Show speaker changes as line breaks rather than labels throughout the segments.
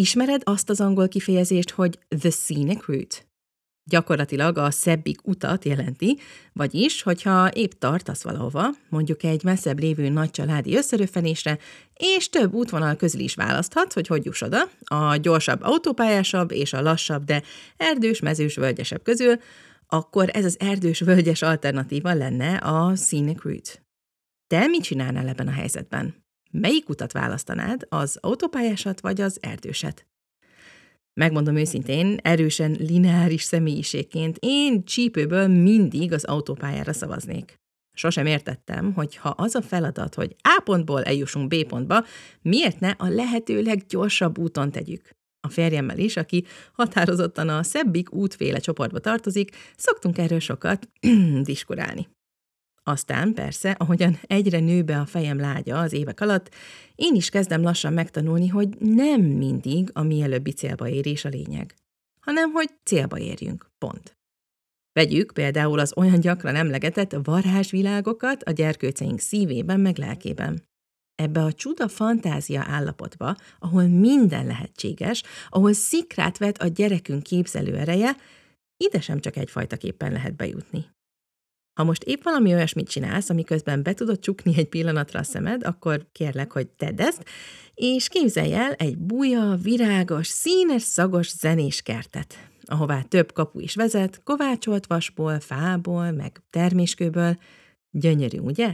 Ismered azt az angol kifejezést, hogy the scenic route? Gyakorlatilag a szebbik utat jelenti, vagyis, hogyha épp tartasz valahova, mondjuk egy messzebb lévő nagy családi összeröffenésre, és több útvonal közül is választhatsz, hogy hogy juss oda, a gyorsabb, autópályásabb és a lassabb, de erdős, mezős, völgyesebb közül, akkor ez az erdős, völgyes alternatíva lenne a scenic route. Te mit csinálnál ebben a helyzetben? Melyik utat választanád, az autópályásat vagy az erdőset? Megmondom őszintén, erősen lineáris személyiségként én csípőből mindig az autópályára szavaznék. Sosem értettem, hogy ha az a feladat, hogy A pontból eljussunk B pontba, miért ne a lehető leggyorsabb úton tegyük? A férjemmel is, aki határozottan a szebbik útféle csoportba tartozik, szoktunk erről sokat diskurálni. Aztán persze, ahogyan egyre nő be a fejem lágya az évek alatt, én is kezdem lassan megtanulni, hogy nem mindig a mielőbbi célba érés a lényeg, hanem hogy célba érjünk, pont. Vegyük például az olyan gyakran emlegetett varázsvilágokat a gyerkőceink szívében meg lelkében. Ebbe a csuda fantázia állapotba, ahol minden lehetséges, ahol szikrát vet a gyerekünk képzelő ereje, ide sem csak egyfajta képpen lehet bejutni. Ha most épp valami olyasmit csinálsz, amiközben be tudod csukni egy pillanatra a szemed, akkor kérlek, hogy tedd ezt, és képzelj el egy buja, virágos, színes, szagos, zenés kertet, ahová több kapu is vezet, kovácsolt vasból, fából, meg terméskőből. Gyönyörű, ugye?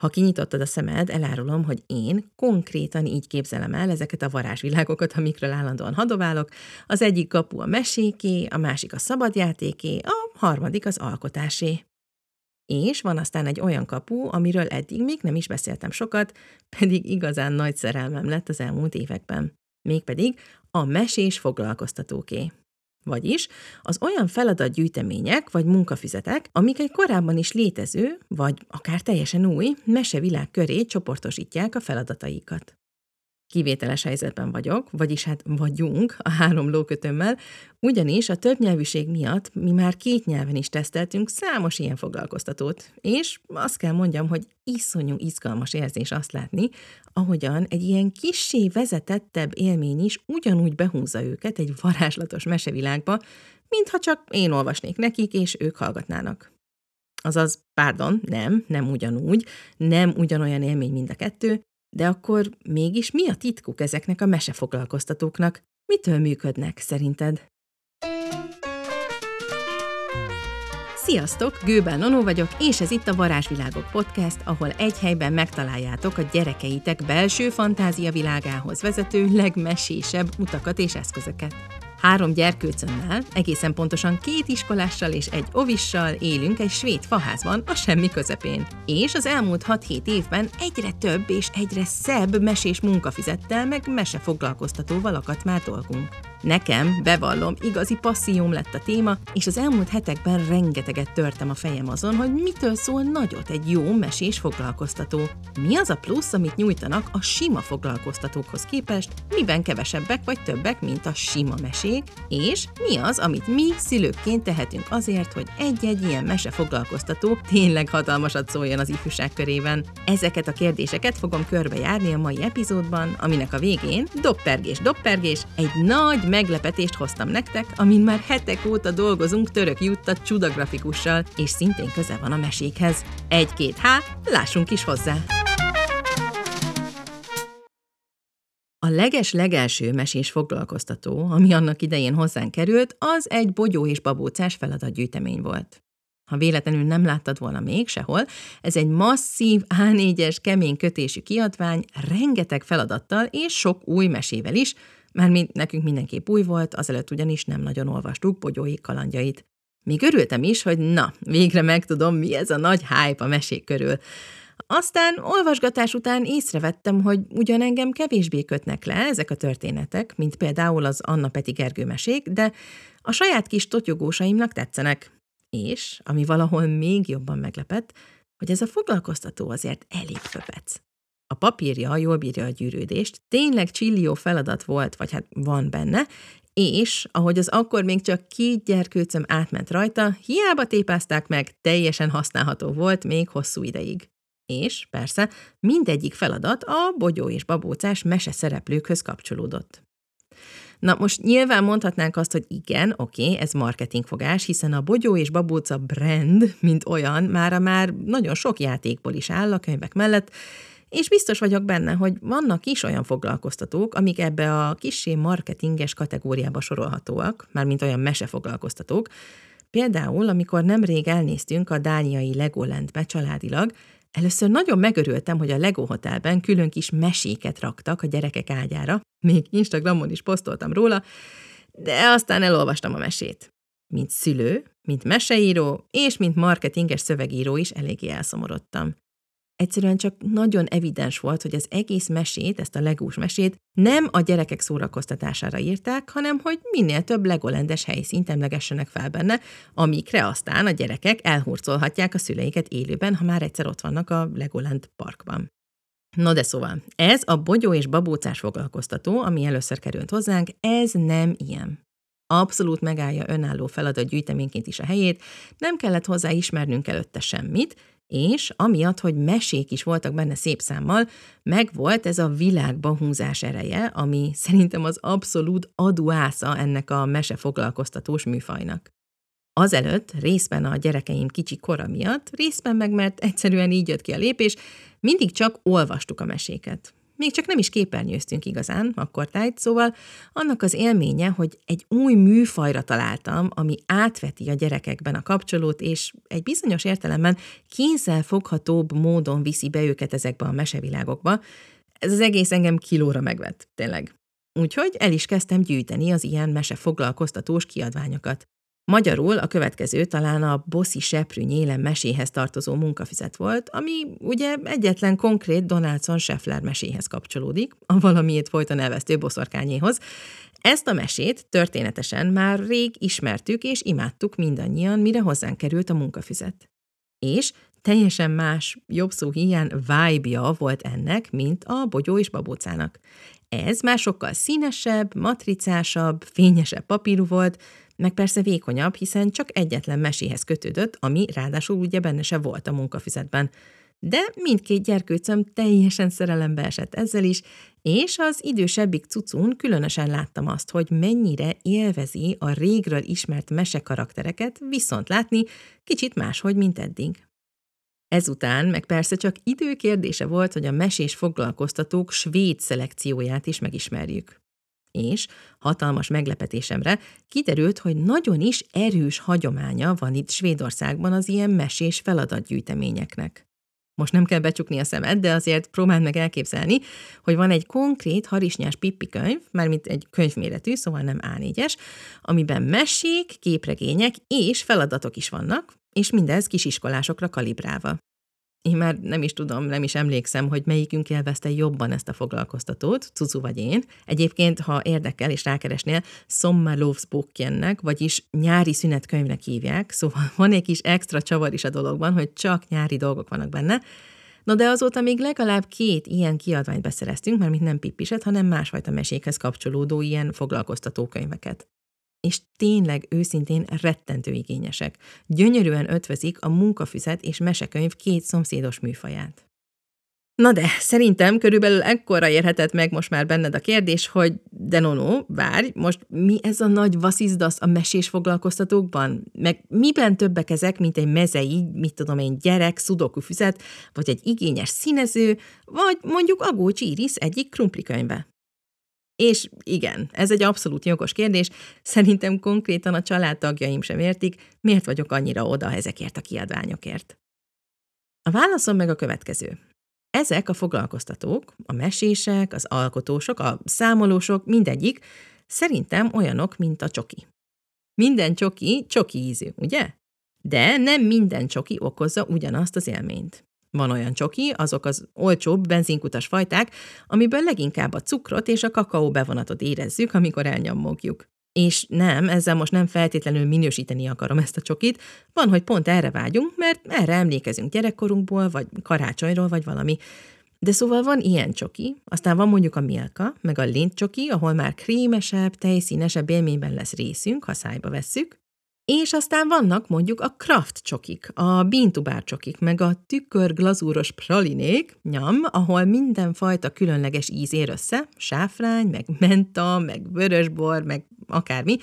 Ha kinyitottad a szemed, elárulom, hogy én konkrétan így képzelem el ezeket a varázsvilágokat, amikről állandóan hadoválok. Az egyik kapu a meséké, a másik a szabadjátéké, a harmadik az alkotásé. És van aztán egy olyan kapu, amiről eddig még nem is beszéltem sokat, pedig igazán nagy szerelmem lett az elmúlt években. Mégpedig a mesés foglalkoztatóké. Vagyis az olyan feladatgyűjtemények vagy munkafüzetek, amik egy korábban is létező, vagy akár teljesen új mesevilág köré csoportosítják a feladataikat kivételes helyzetben vagyok, vagyis hát vagyunk a három lókötömmel, ugyanis a többnyelvűség miatt mi már két nyelven is teszteltünk számos ilyen foglalkoztatót, és azt kell mondjam, hogy iszonyú izgalmas érzés azt látni, ahogyan egy ilyen kissé vezetettebb élmény is ugyanúgy behúzza őket egy varázslatos mesevilágba, mintha csak én olvasnék nekik, és ők hallgatnának. Azaz, pardon, nem, nem ugyanúgy, nem ugyanolyan élmény mind a kettő, de akkor mégis mi a titkuk ezeknek a mesefoglalkoztatóknak? Mitől működnek, szerinted? Sziasztok, Gőbel Nonó vagyok, és ez itt a Varázsvilágok podcast, ahol egy helyben megtaláljátok a gyerekeitek belső fantázia világához vezető legmesésebb utakat és eszközöket. Három gyerkőcömmel, egészen pontosan két iskolással és egy ovissal élünk egy svéd faházban a semmi közepén. És az elmúlt 6-7 évben egyre több és egyre szebb mesés munkafizettel meg mesefoglalkoztatóval akadt már dolgunk. Nekem, bevallom, igazi passzióm lett a téma, és az elmúlt hetekben rengeteget törtem a fejem azon, hogy mitől szól nagyot egy jó mesés foglalkoztató. Mi az a plusz, amit nyújtanak a sima foglalkoztatókhoz képest, miben kevesebbek vagy többek, mint a sima mesék, és mi az, amit mi szülőkként tehetünk azért, hogy egy-egy ilyen mese foglalkoztató tényleg hatalmasat szóljon az ifjúság körében. Ezeket a kérdéseket fogom körbejárni a mai epizódban, aminek a végén doppergés, doppergés, egy nagy meglepetést hoztam nektek, amin már hetek óta dolgozunk török Jutta csudagráfikussal, és szintén köze van a mesékhez. Egy-két há, lássunk is hozzá! A leges-legelső mesés foglalkoztató, ami annak idején hozzánk került, az egy bogyó és babócás feladatgyűjtemény volt. Ha véletlenül nem láttad volna még sehol, ez egy masszív A4-es kemény kötésű kiadvány, rengeteg feladattal és sok új mesével is, Mármint nekünk mindenképp új volt, azelőtt ugyanis nem nagyon olvastuk Bogyói kalandjait. Még örültem is, hogy na, végre megtudom, mi ez a nagy hype a mesék körül. Aztán olvasgatás után észrevettem, hogy ugyan engem kevésbé kötnek le ezek a történetek, mint például az Anna Peti Gergő mesék, de a saját kis totyogósaimnak tetszenek. És, ami valahol még jobban meglepett, hogy ez a foglalkoztató azért elég föpec. A papírja jól bírja a gyűrődést, tényleg csillió feladat volt, vagy hát van benne, és, ahogy az akkor még csak két gyerkőcöm átment rajta, hiába tépázták meg, teljesen használható volt még hosszú ideig. És, persze, mindegyik feladat a bogyó és babócás mese szereplőkhöz kapcsolódott. Na most nyilván mondhatnánk azt, hogy igen, oké, okay, ez marketingfogás, hiszen a Bogyó és Babóca brand, mint olyan, mára már nagyon sok játékból is áll a könyvek mellett, és biztos vagyok benne, hogy vannak is olyan foglalkoztatók, amik ebbe a kissé marketinges kategóriába sorolhatóak, mármint olyan mesefoglalkoztatók. Például, amikor nemrég elnéztünk a dániai Legolandbe családilag, Először nagyon megörültem, hogy a Lego Hotelben külön kis meséket raktak a gyerekek ágyára, még Instagramon is posztoltam róla, de aztán elolvastam a mesét. Mint szülő, mint meseíró és mint marketinges szövegíró is eléggé elszomorodtam. Egyszerűen csak nagyon evidens volt, hogy az egész mesét, ezt a legós mesét nem a gyerekek szórakoztatására írták, hanem hogy minél több legolendes helyszínt emlegessenek fel benne, amikre aztán a gyerekek elhurcolhatják a szüleiket élőben, ha már egyszer ott vannak a Legoland parkban. No de szóval, ez a bogyó és babócás foglalkoztató, ami először került hozzánk, ez nem ilyen. Abszolút megállja önálló feladat gyűjteményként is a helyét, nem kellett hozzá ismernünk előtte semmit, és amiatt, hogy mesék is voltak benne szép számmal, meg volt ez a világba húzás ereje, ami szerintem az abszolút aduásza ennek a mesefoglalkoztatós műfajnak. Azelőtt, részben a gyerekeim kicsi kora miatt, részben meg mert egyszerűen így jött ki a lépés, mindig csak olvastuk a meséket. Még csak nem is képernyőztünk igazán, akkor tájt, szóval annak az élménye, hogy egy új műfajra találtam, ami átveti a gyerekekben a kapcsolót, és egy bizonyos értelemben kézzel foghatóbb módon viszi be őket ezekbe a mesevilágokba, ez az egész engem kilóra megvett, tényleg. Úgyhogy el is kezdtem gyűjteni az ilyen mesefoglalkoztatós kiadványokat. Magyarul a következő talán a Bossi Seprű nyélen meséhez tartozó munkafizet volt, ami ugye egyetlen konkrét Donaldson Scheffler meséhez kapcsolódik, a valamiét folyton elvesztő boszorkányéhoz. Ezt a mesét történetesen már rég ismertük és imádtuk mindannyian, mire hozzánk került a munkafüzet. És teljesen más, jobb szó hiány vibe volt ennek, mint a bogyó és babócának. Ez már sokkal színesebb, matricásabb, fényesebb papírú volt, meg persze vékonyabb, hiszen csak egyetlen meséhez kötődött, ami ráadásul ugye benne se volt a munkafizetben. De mindkét gyerkőcöm teljesen szerelembe esett ezzel is, és az idősebbik cucún különösen láttam azt, hogy mennyire élvezi a régről ismert mesekaraktereket viszont látni kicsit máshogy, mint eddig. Ezután meg persze csak időkérdése volt, hogy a mesés foglalkoztatók svéd szelekcióját is megismerjük. És, hatalmas meglepetésemre, kiderült, hogy nagyon is erős hagyománya van itt Svédországban az ilyen mesés feladatgyűjteményeknek. Most nem kell becsukni a szemed, de azért próbáld meg elképzelni, hogy van egy konkrét harisnyás pippi könyv, mármint egy könyvméretű, szóval nem A4-es, amiben mesék, képregények és feladatok is vannak, és mindez kisiskolásokra kalibrálva. Én már nem is tudom, nem is emlékszem, hogy melyikünk élvezte jobban ezt a foglalkoztatót, Cucu vagy én. Egyébként, ha érdekel és rákeresnél, Sommerlovsbokjennek, vagyis nyári szünetkönyvnek hívják, szóval van egy kis extra csavar is a dologban, hogy csak nyári dolgok vannak benne, No de azóta még legalább két ilyen kiadványt beszereztünk, mert mint nem pippiset, hanem másfajta mesékhez kapcsolódó ilyen foglalkoztató könyveket és tényleg őszintén rettentő igényesek. Gyönyörűen ötvözik a munkafüzet és mesekönyv két szomszédos műfaját. Na de, szerintem körülbelül ekkora érhetett meg most már benned a kérdés, hogy de no, no várj, most mi ez a nagy vaszizdasz a mesés foglalkoztatókban? Meg miben többek ezek, mint egy mezei, mit tudom én, gyerek, szudoku füzet, vagy egy igényes színező, vagy mondjuk Agócs Iris egyik krumplikönyve? És igen, ez egy abszolút jogos kérdés. Szerintem konkrétan a családtagjaim sem értik, miért vagyok annyira oda ezekért a kiadványokért. A válaszom meg a következő. Ezek a foglalkoztatók, a mesések, az alkotósok, a számolósok, mindegyik szerintem olyanok, mint a csoki. Minden csoki csoki ízű, ugye? De nem minden csoki okozza ugyanazt az élményt. Van olyan csoki, azok az olcsóbb benzinkutas fajták, amiből leginkább a cukrot és a kakaó bevonatot érezzük, amikor elnyomogjuk. És nem, ezzel most nem feltétlenül minősíteni akarom ezt a csokit, van, hogy pont erre vágyunk, mert erre emlékezünk gyerekkorunkból, vagy karácsonyról, vagy valami. De szóval van ilyen csoki, aztán van mondjuk a Milka, meg a Lint csoki, ahol már krémesebb, tejszínesebb élményben lesz részünk, ha szájba vesszük, És aztán vannak mondjuk a craft csokik, a bintubár csokik, meg a tükörglazúros pralinék, nyam, ahol mindenfajta különleges íz ér össze, sáfrány, meg menta, meg vörösbor, meg akármi,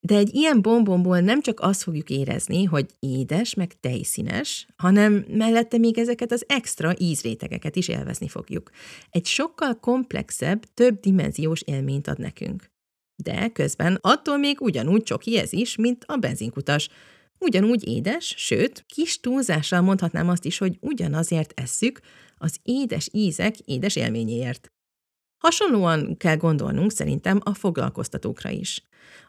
de egy ilyen bombomból nem csak azt fogjuk érezni, hogy édes, meg tejszínes, hanem mellette még ezeket az extra ízrétegeket is élvezni fogjuk. Egy sokkal komplexebb, több dimenziós élményt ad nekünk. De közben attól még ugyanúgy csoki ez is, mint a benzinkutas. Ugyanúgy édes, sőt, kis túlzással mondhatnám azt is, hogy ugyanazért esszük, az édes ízek édes élményéért. Hasonlóan kell gondolnunk szerintem a foglalkoztatókra is.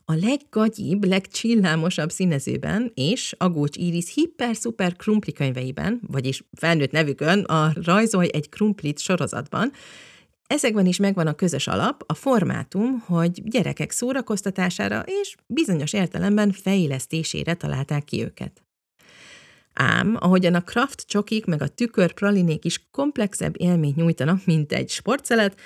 A leggagyibb, legcsillámosabb színezőben és Agócs Iris hiper-szuper krumpli könyveiben, vagyis felnőtt nevükön a Rajzolj egy krumplit sorozatban, Ezekben is megvan a közös alap, a formátum, hogy gyerekek szórakoztatására és bizonyos értelemben fejlesztésére találták ki őket. Ám, ahogyan a craft csokik meg a tükör pralinék is komplexebb élményt nyújtanak, mint egy sportszelet,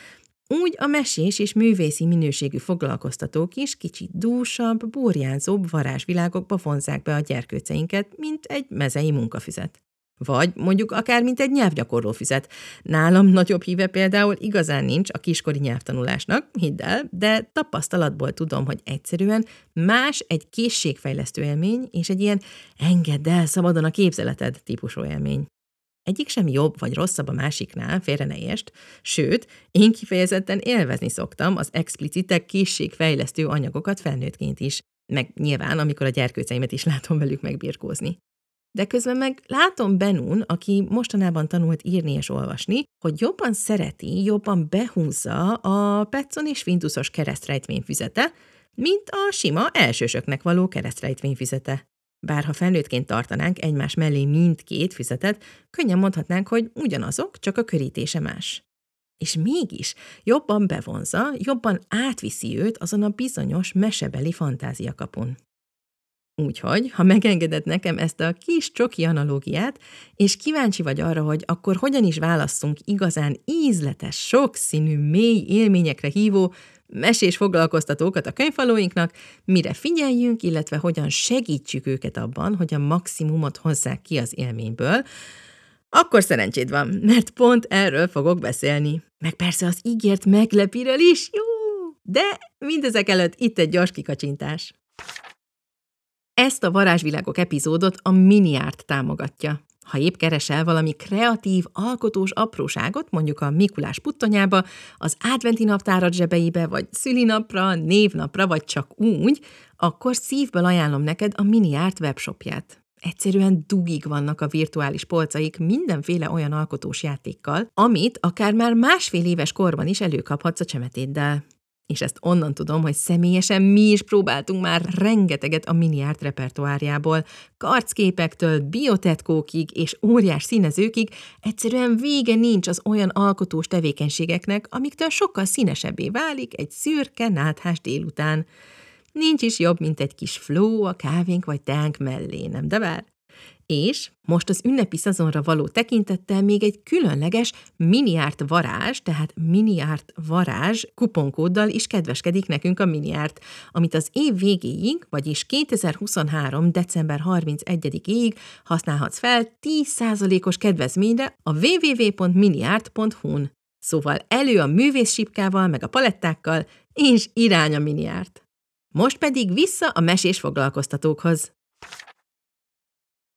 úgy a mesés és művészi minőségű foglalkoztatók is kicsit dúsabb, burjánzóbb varázsvilágokba vonzák be a gyerkőceinket, mint egy mezei munkafüzet. Vagy mondjuk akár mint egy nyelvgyakorló füzet. Nálam nagyobb híve például igazán nincs a kiskori nyelvtanulásnak, hidd el, de tapasztalatból tudom, hogy egyszerűen más egy készségfejlesztő élmény, és egy ilyen engedd el szabadon a képzeleted típusú élmény. Egyik sem jobb vagy rosszabb a másiknál, félre ne érst, sőt, én kifejezetten élvezni szoktam az explicitek készségfejlesztő anyagokat felnőttként is, meg nyilván, amikor a gyerkőceimet is látom velük megbirkózni. De közben meg látom Benun, aki mostanában tanult írni és olvasni, hogy jobban szereti, jobban behúzza a Petson és Fintusos keresztrejtvényfüzete, mint a sima elsősöknek való keresztrejtvényfüzete. Bár ha felnőttként tartanánk egymás mellé mindkét füzetet, könnyen mondhatnánk, hogy ugyanazok, csak a körítése más. És mégis jobban bevonza, jobban átviszi őt azon a bizonyos mesebeli fantáziakapun. Úgyhogy, ha megengeded nekem ezt a kis csoki analógiát, és kíváncsi vagy arra, hogy akkor hogyan is válasszunk igazán ízletes, sokszínű, mély élményekre hívó, mesés foglalkoztatókat a könyvfalóinknak, mire figyeljünk, illetve hogyan segítsük őket abban, hogy a maximumot hozzák ki az élményből, akkor szerencséd van, mert pont erről fogok beszélni. Meg persze az ígért meglepiről is, jó! De mindezek előtt itt egy gyors kikacsintás. Ezt a Varázsvilágok epizódot a Miniárt támogatja. Ha épp keresel valami kreatív, alkotós apróságot, mondjuk a Mikulás puttonyába, az adventi naptárat zsebeibe, vagy szülinapra, névnapra, vagy csak úgy, akkor szívből ajánlom neked a Miniárt webshopját. Egyszerűen dugig vannak a virtuális polcaik mindenféle olyan alkotós játékkal, amit akár már másfél éves korban is előkaphatsz a csemetéddel és ezt onnan tudom, hogy személyesen mi is próbáltunk már rengeteget a miniárt repertoárjából, karcképektől, biotetkókig és óriás színezőkig, egyszerűen vége nincs az olyan alkotós tevékenységeknek, amiktől sokkal színesebbé válik egy szürke, náthás délután. Nincs is jobb, mint egy kis flow a kávénk vagy teánk mellé, nem de vár? És most az ünnepi szezonra való tekintettel még egy különleges miniárt varázs, tehát miniárt varázs kuponkóddal is kedveskedik nekünk a miniárt, amit az év végéig, vagyis 2023. december 31-ig használhatsz fel 10%-os kedvezményre a www.miniárt.hu-n. Szóval elő a művészsipkával, meg a palettákkal, és irány a miniárt. Most pedig vissza a mesés foglalkoztatókhoz.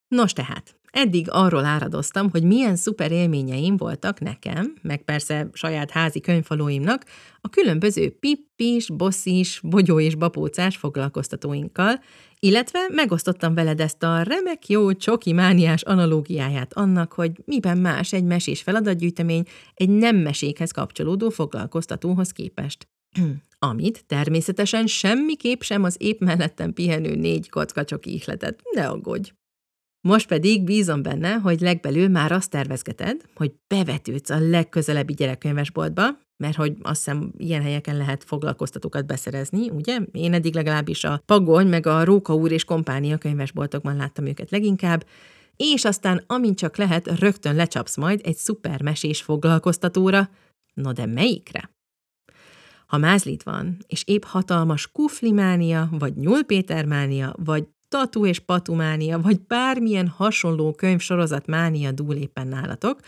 Nos tehát, eddig arról áradoztam, hogy milyen szuper élményeim voltak nekem, meg persze saját házi könyvfalóimnak, a különböző pippis, bosszis, bogyó és bapócás foglalkoztatóinkkal, illetve megosztottam veled ezt a remek jó csoki mániás analógiáját annak, hogy miben más egy mesés feladatgyűjtemény egy nem mesékhez kapcsolódó foglalkoztatóhoz képest. Amit természetesen semmiképp sem az épp mellettem pihenő négy kocka csoki ihletet, ne aggódj. Most pedig bízom benne, hogy legbelül már azt tervezgeted, hogy bevetődsz a legközelebbi gyerekkönyvesboltba, mert hogy azt hiszem ilyen helyeken lehet foglalkoztatókat beszerezni, ugye? Én eddig legalábbis a Pagony, meg a Róka úr és kompánia könyvesboltokban láttam őket leginkább, és aztán amint csak lehet, rögtön lecsapsz majd egy szupermesés foglalkoztatóra. No de melyikre? Ha mázlit van, és épp hatalmas kuflimánia, vagy nyúlpétermánia, vagy tatu és patumánia, vagy bármilyen hasonló könyvsorozat mánia dúl éppen nálatok,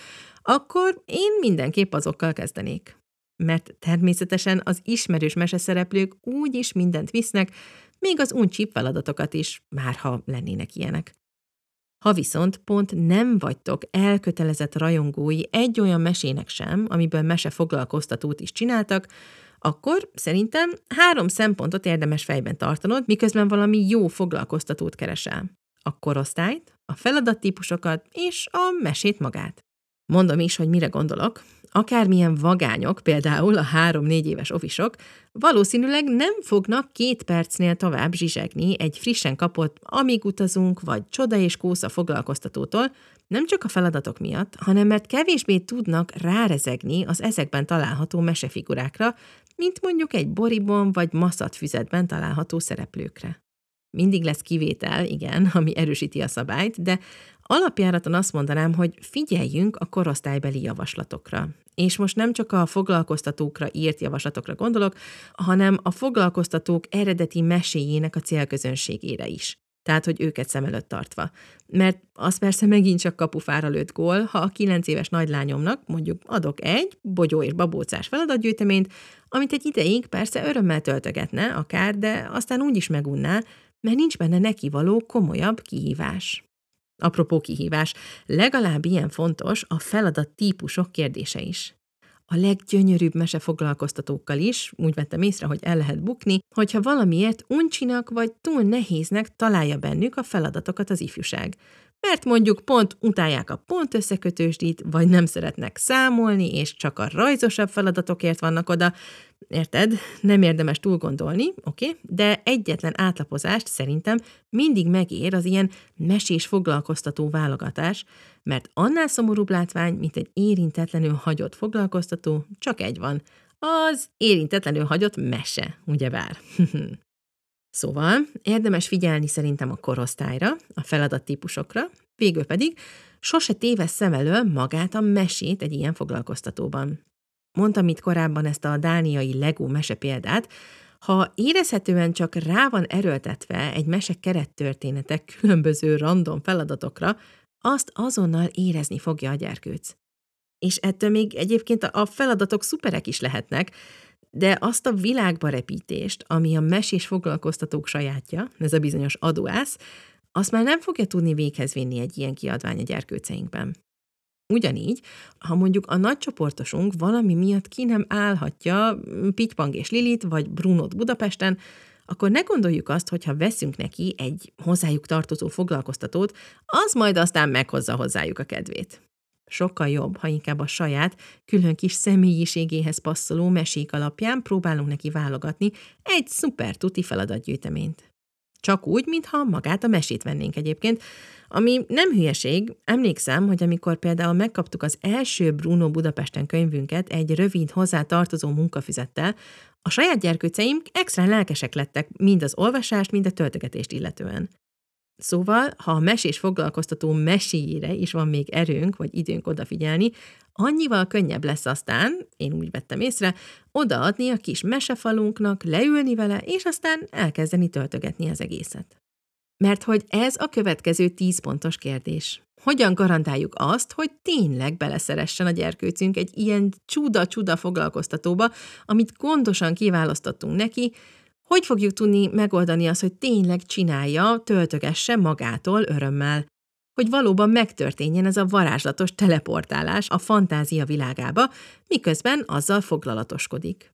akkor én mindenképp azokkal kezdenék. Mert természetesen az ismerős meseszereplők úgy is mindent visznek, még az uncsip feladatokat is, már ha lennének ilyenek. Ha viszont pont nem vagytok elkötelezett rajongói egy olyan mesének sem, amiből mese foglalkoztatót is csináltak, akkor szerintem három szempontot érdemes fejben tartanod, miközben valami jó foglalkoztatót keresel. A korosztályt, a feladattípusokat és a mesét magát. Mondom is, hogy mire gondolok. Akármilyen vagányok, például a három-négy éves ofisok, valószínűleg nem fognak két percnél tovább zsizsegni egy frissen kapott amíg utazunk, vagy csoda és kósza foglalkoztatótól, nem csak a feladatok miatt, hanem mert kevésbé tudnak rárezegni az ezekben található mesefigurákra, mint mondjuk egy boribon vagy füzetben található szereplőkre. Mindig lesz kivétel, igen, ami erősíti a szabályt, de alapjáraton azt mondanám, hogy figyeljünk a korosztálybeli javaslatokra. És most nem csak a foglalkoztatókra írt javaslatokra gondolok, hanem a foglalkoztatók eredeti meséjének a célközönségére is tehát hogy őket szem előtt tartva. Mert az persze megint csak kapufára lőtt gól, ha a kilenc éves nagylányomnak mondjuk adok egy bogyó és babócás feladatgyűjteményt, amit egy ideig persze örömmel töltögetne akár, de aztán úgy is megunná, mert nincs benne neki való komolyabb kihívás. Apropó kihívás, legalább ilyen fontos a feladat típusok kérdése is a leggyönyörűbb mesefoglalkoztatókkal is, úgy vettem észre, hogy el lehet bukni, hogyha valamiért uncsinak vagy túl nehéznek találja bennük a feladatokat az ifjúság. Mert mondjuk pont utálják a pont összekötősdít, vagy nem szeretnek számolni, és csak a rajzosabb feladatokért vannak oda, Érted? Nem érdemes túl gondolni, oké? Okay? De egyetlen átlapozást szerintem mindig megér az ilyen mesés foglalkoztató válogatás, mert annál szomorúbb látvány, mint egy érintetlenül hagyott foglalkoztató, csak egy van. Az érintetlenül hagyott mese, ugyebár. szóval érdemes figyelni szerintem a korosztályra, a feladattípusokra, végül pedig sose tévesz szem magát a mesét egy ilyen foglalkoztatóban. Mondtam itt korábban ezt a dániai Lego mese példát, ha érezhetően csak rá van erőltetve egy mese kerettörténetek különböző random feladatokra, azt azonnal érezni fogja a gyerkőc. És ettől még egyébként a feladatok szuperek is lehetnek, de azt a világba repítést, ami a mesés foglalkoztatók sajátja, ez a bizonyos adóász, azt már nem fogja tudni véghez vinni egy ilyen kiadvány a gyerkőceinkben. Ugyanígy, ha mondjuk a nagycsoportosunk valami miatt ki nem állhatja Pitypang és Lilit, vagy Brunot Budapesten, akkor ne gondoljuk azt, hogy ha veszünk neki egy hozzájuk tartozó foglalkoztatót, az majd aztán meghozza hozzájuk a kedvét. Sokkal jobb, ha inkább a saját, külön kis személyiségéhez passzoló mesék alapján próbálunk neki válogatni egy szuper tuti feladatgyűjteményt. Csak úgy, mintha magát a mesét vennénk egyébként, ami nem hülyeség, emlékszem, hogy amikor például megkaptuk az első Bruno Budapesten könyvünket egy rövid hozzá munkafizettel, a saját gyerkőceim extra lelkesek lettek mind az olvasást, mind a töltögetést illetően. Szóval, ha a mesés foglalkoztató meséjére is van még erőnk vagy időnk odafigyelni, annyival könnyebb lesz aztán, én úgy vettem észre, odaadni a kis mesefalunknak, leülni vele, és aztán elkezdeni töltögetni az egészet. Mert hogy ez a következő tíz pontos kérdés. Hogyan garantáljuk azt, hogy tényleg beleszeressen a gyerkőcünk egy ilyen csuda-csuda foglalkoztatóba, amit gondosan kiválasztottunk neki, hogy fogjuk tudni megoldani azt, hogy tényleg csinálja, töltögesse magától örömmel? Hogy valóban megtörténjen ez a varázslatos teleportálás a fantázia világába, miközben azzal foglalatoskodik.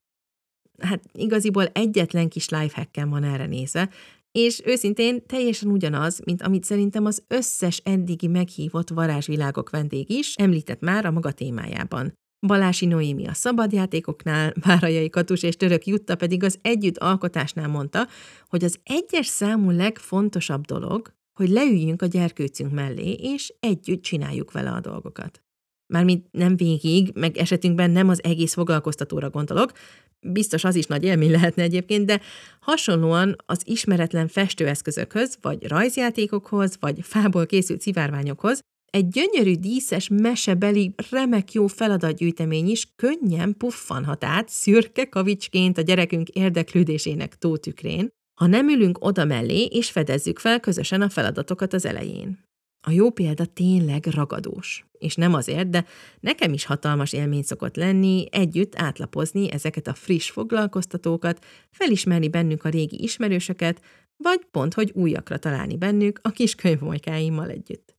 Hát igaziból egyetlen kis lifehacken van erre nézve, és őszintén teljesen ugyanaz, mint amit szerintem az összes eddigi meghívott varázsvilágok vendég is említett már a maga témájában. Balási Noémi a szabadjátékoknál, Várajai Katus és Török Jutta pedig az együtt alkotásnál mondta, hogy az egyes számú legfontosabb dolog, hogy leüljünk a gyerkőcünk mellé, és együtt csináljuk vele a dolgokat. Mármint nem végig, meg esetünkben nem az egész foglalkoztatóra gondolok, biztos az is nagy élmény lehetne egyébként, de hasonlóan az ismeretlen festőeszközökhöz, vagy rajzjátékokhoz, vagy fából készült szivárványokhoz, egy gyönyörű díszes, mesebeli, remek jó feladatgyűjtemény is könnyen puffanhat át szürke kavicsként a gyerekünk érdeklődésének tótükrén, ha nem ülünk oda mellé, és fedezzük fel közösen a feladatokat az elején. A jó példa tényleg ragadós. És nem azért, de nekem is hatalmas élmény szokott lenni együtt átlapozni ezeket a friss foglalkoztatókat, felismerni bennük a régi ismerősöket, vagy pont, hogy újakra találni bennük a kis könyvmolykáimmal együtt.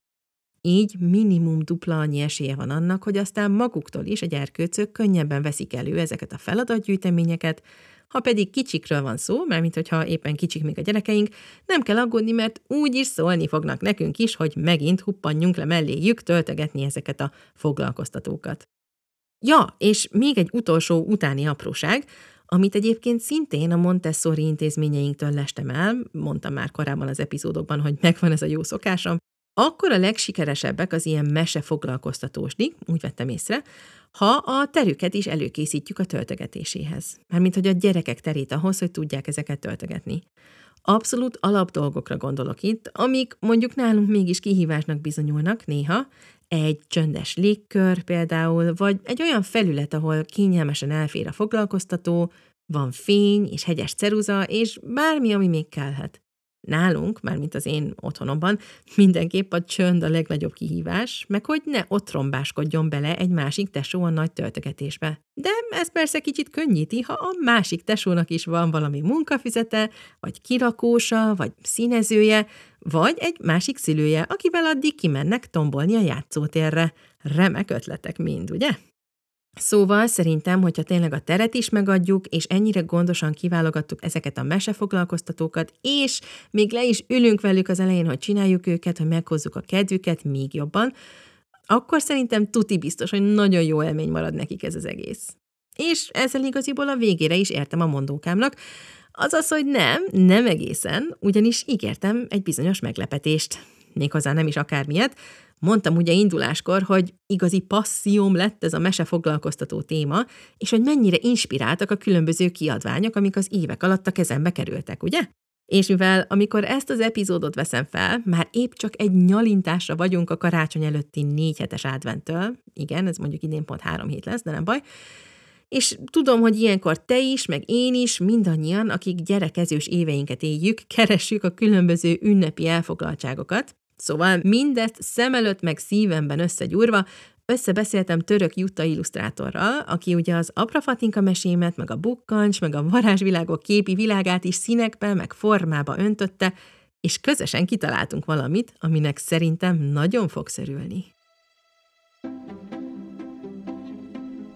Így minimum dupla annyi esélye van annak, hogy aztán maguktól is a gyerkőcök könnyebben veszik elő ezeket a feladatgyűjteményeket, ha pedig kicsikről van szó, mármint hogyha éppen kicsik még a gyerekeink, nem kell aggódni, mert úgy is szólni fognak nekünk is, hogy megint huppanjunk le melléjük töltegetni ezeket a foglalkoztatókat. Ja, és még egy utolsó utáni apróság, amit egyébként szintén a Montessori intézményeinktől lestem el, mondtam már korábban az epizódokban, hogy megvan ez a jó szokásom, akkor a legsikeresebbek az ilyen mese foglalkoztatósdik, úgy vettem észre, ha a terüket is előkészítjük a töltegetéséhez. Mármint, hogy a gyerekek terét ahhoz, hogy tudják ezeket töltegetni. Abszolút alapdolgokra gondolok itt, amik mondjuk nálunk mégis kihívásnak bizonyulnak néha, egy csöndes légkör például, vagy egy olyan felület, ahol kényelmesen elfér a foglalkoztató, van fény és hegyes ceruza, és bármi, ami még kellhet. Nálunk, mármint az én otthonomban, mindenképp a csönd a legnagyobb kihívás, meg hogy ne otrombáskodjon bele egy másik tesó a nagy töltögetésbe. De ez persze kicsit könnyíti, ha a másik tesónak is van valami munkafizete, vagy kirakósa, vagy színezője, vagy egy másik szülője, akivel addig kimennek tombolni a játszótérre. Remek ötletek mind, ugye? Szóval szerintem, hogyha tényleg a teret is megadjuk, és ennyire gondosan kiválogattuk ezeket a mesefoglalkoztatókat, és még le is ülünk velük az elején, hogy csináljuk őket, hogy meghozzuk a kedvüket még jobban, akkor szerintem tuti biztos, hogy nagyon jó élmény marad nekik ez az egész. És ezzel igaziból a végére is értem a mondókámnak, azaz, hogy nem, nem egészen, ugyanis ígértem egy bizonyos meglepetést. Méghozzá nem is akármilyet, Mondtam ugye induláskor, hogy igazi passzióm lett ez a mesefoglalkoztató téma, és hogy mennyire inspiráltak a különböző kiadványok, amik az évek alatt a kezembe kerültek, ugye? És mivel amikor ezt az epizódot veszem fel, már épp csak egy nyalintásra vagyunk a karácsony előtti négy hetes adventtől, igen, ez mondjuk idén pont három hét lesz, de nem baj, és tudom, hogy ilyenkor te is, meg én is, mindannyian, akik gyerekezős éveinket éljük, keressük a különböző ünnepi elfoglaltságokat, Szóval mindezt szem előtt meg szívemben összegyúrva, összebeszéltem török Jutta illusztrátorral, aki ugye az Aprafatinka mesémet, meg a bukkancs, meg a varázsvilágok képi világát is színekbe, meg formába öntötte, és közösen kitaláltunk valamit, aminek szerintem nagyon fog szerülni.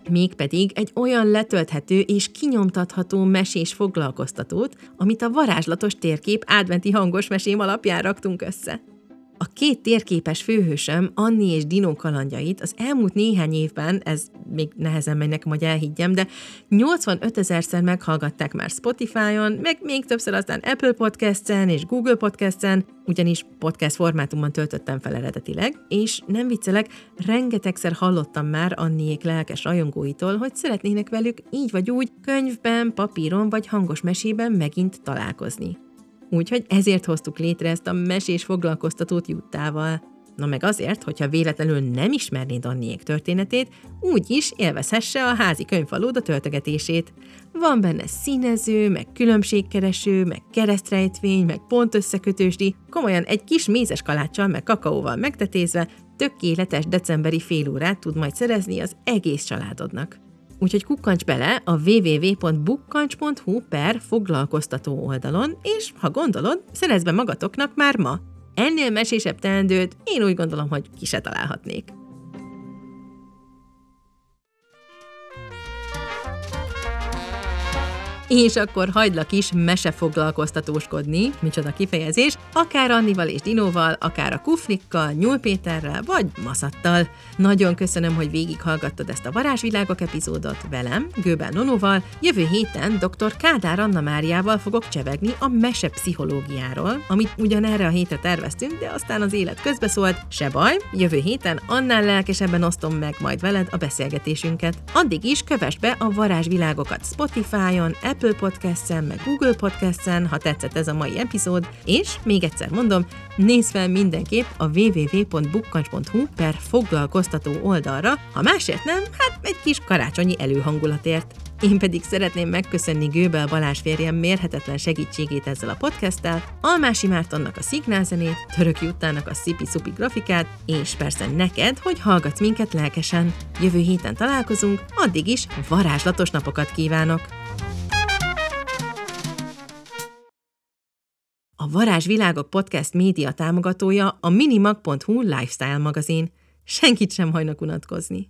Mégpedig egy olyan letölthető és kinyomtatható mesés foglalkoztatót, amit a varázslatos térkép adventi hangos mesém alapján raktunk össze. A két térképes főhősöm, Anni és Dino kalandjait az elmúlt néhány évben, ez még nehezen megy nekem, hogy elhiggyem, de 85 ezerszer meghallgatták már Spotify-on, meg még többször aztán Apple Podcast-en és Google Podcast-en, ugyanis podcast formátumban töltöttem fel eredetileg, és nem viccelek, rengetegszer hallottam már Anniék lelkes rajongóitól, hogy szeretnének velük így vagy úgy könyvben, papíron vagy hangos mesében megint találkozni. Úgyhogy ezért hoztuk létre ezt a mesés foglalkoztatót Juttával. Na meg azért, hogyha véletlenül nem ismernéd Anniék történetét, úgy is élvezhesse a házi könyvfalóda töltegetését. Van benne színező, meg különbségkereső, meg keresztrejtvény, meg pontösszekötősdi, komolyan egy kis mézes kaláccsal, meg kakaóval megtetézve, tökéletes decemberi félórát tud majd szerezni az egész családodnak. Úgyhogy kukkancs bele a www.bukkancs.hu per foglalkoztató oldalon, és ha gondolod, szerezd be magatoknak már ma. Ennél mesésebb teendőt én úgy gondolom, hogy ki se találhatnék. És akkor hagylak is mesefoglalkoztatóskodni, micsoda kifejezés, akár Annival és Dinóval, akár a Kuflikkal, Nyúlpéterrel vagy Maszattal. Nagyon köszönöm, hogy végighallgattad ezt a Varázsvilágok epizódot velem, Gőbel Nonóval. Jövő héten dr. Kádár Anna Máriával fogok csevegni a mesepszichológiáról, amit ugyan erre a hétre terveztünk, de aztán az élet közbeszólt. Se baj, jövő héten annál lelkesebben osztom meg majd veled a beszélgetésünket. Addig is kövess be a Varázsvilágokat Spotify-on, Apple Apple Podcast-en, meg Google Podcast-en, ha tetszett ez a mai epizód, és még egyszer mondom, nézz fel mindenképp a www.bukkancs.hu per foglalkoztató oldalra, ha másért nem, hát egy kis karácsonyi előhangulatért. Én pedig szeretném megköszönni Gőbel Balázs férjem mérhetetlen segítségét ezzel a podcasttel, Almási Mártonnak a szignálzenét, Török Juttának a szipi-szupi grafikát, és persze neked, hogy hallgatsz minket lelkesen. Jövő héten találkozunk, addig is varázslatos napokat kívánok! A Varázsvilágok podcast média támogatója a minimag.hu lifestyle magazin. Senkit sem hajnak unatkozni.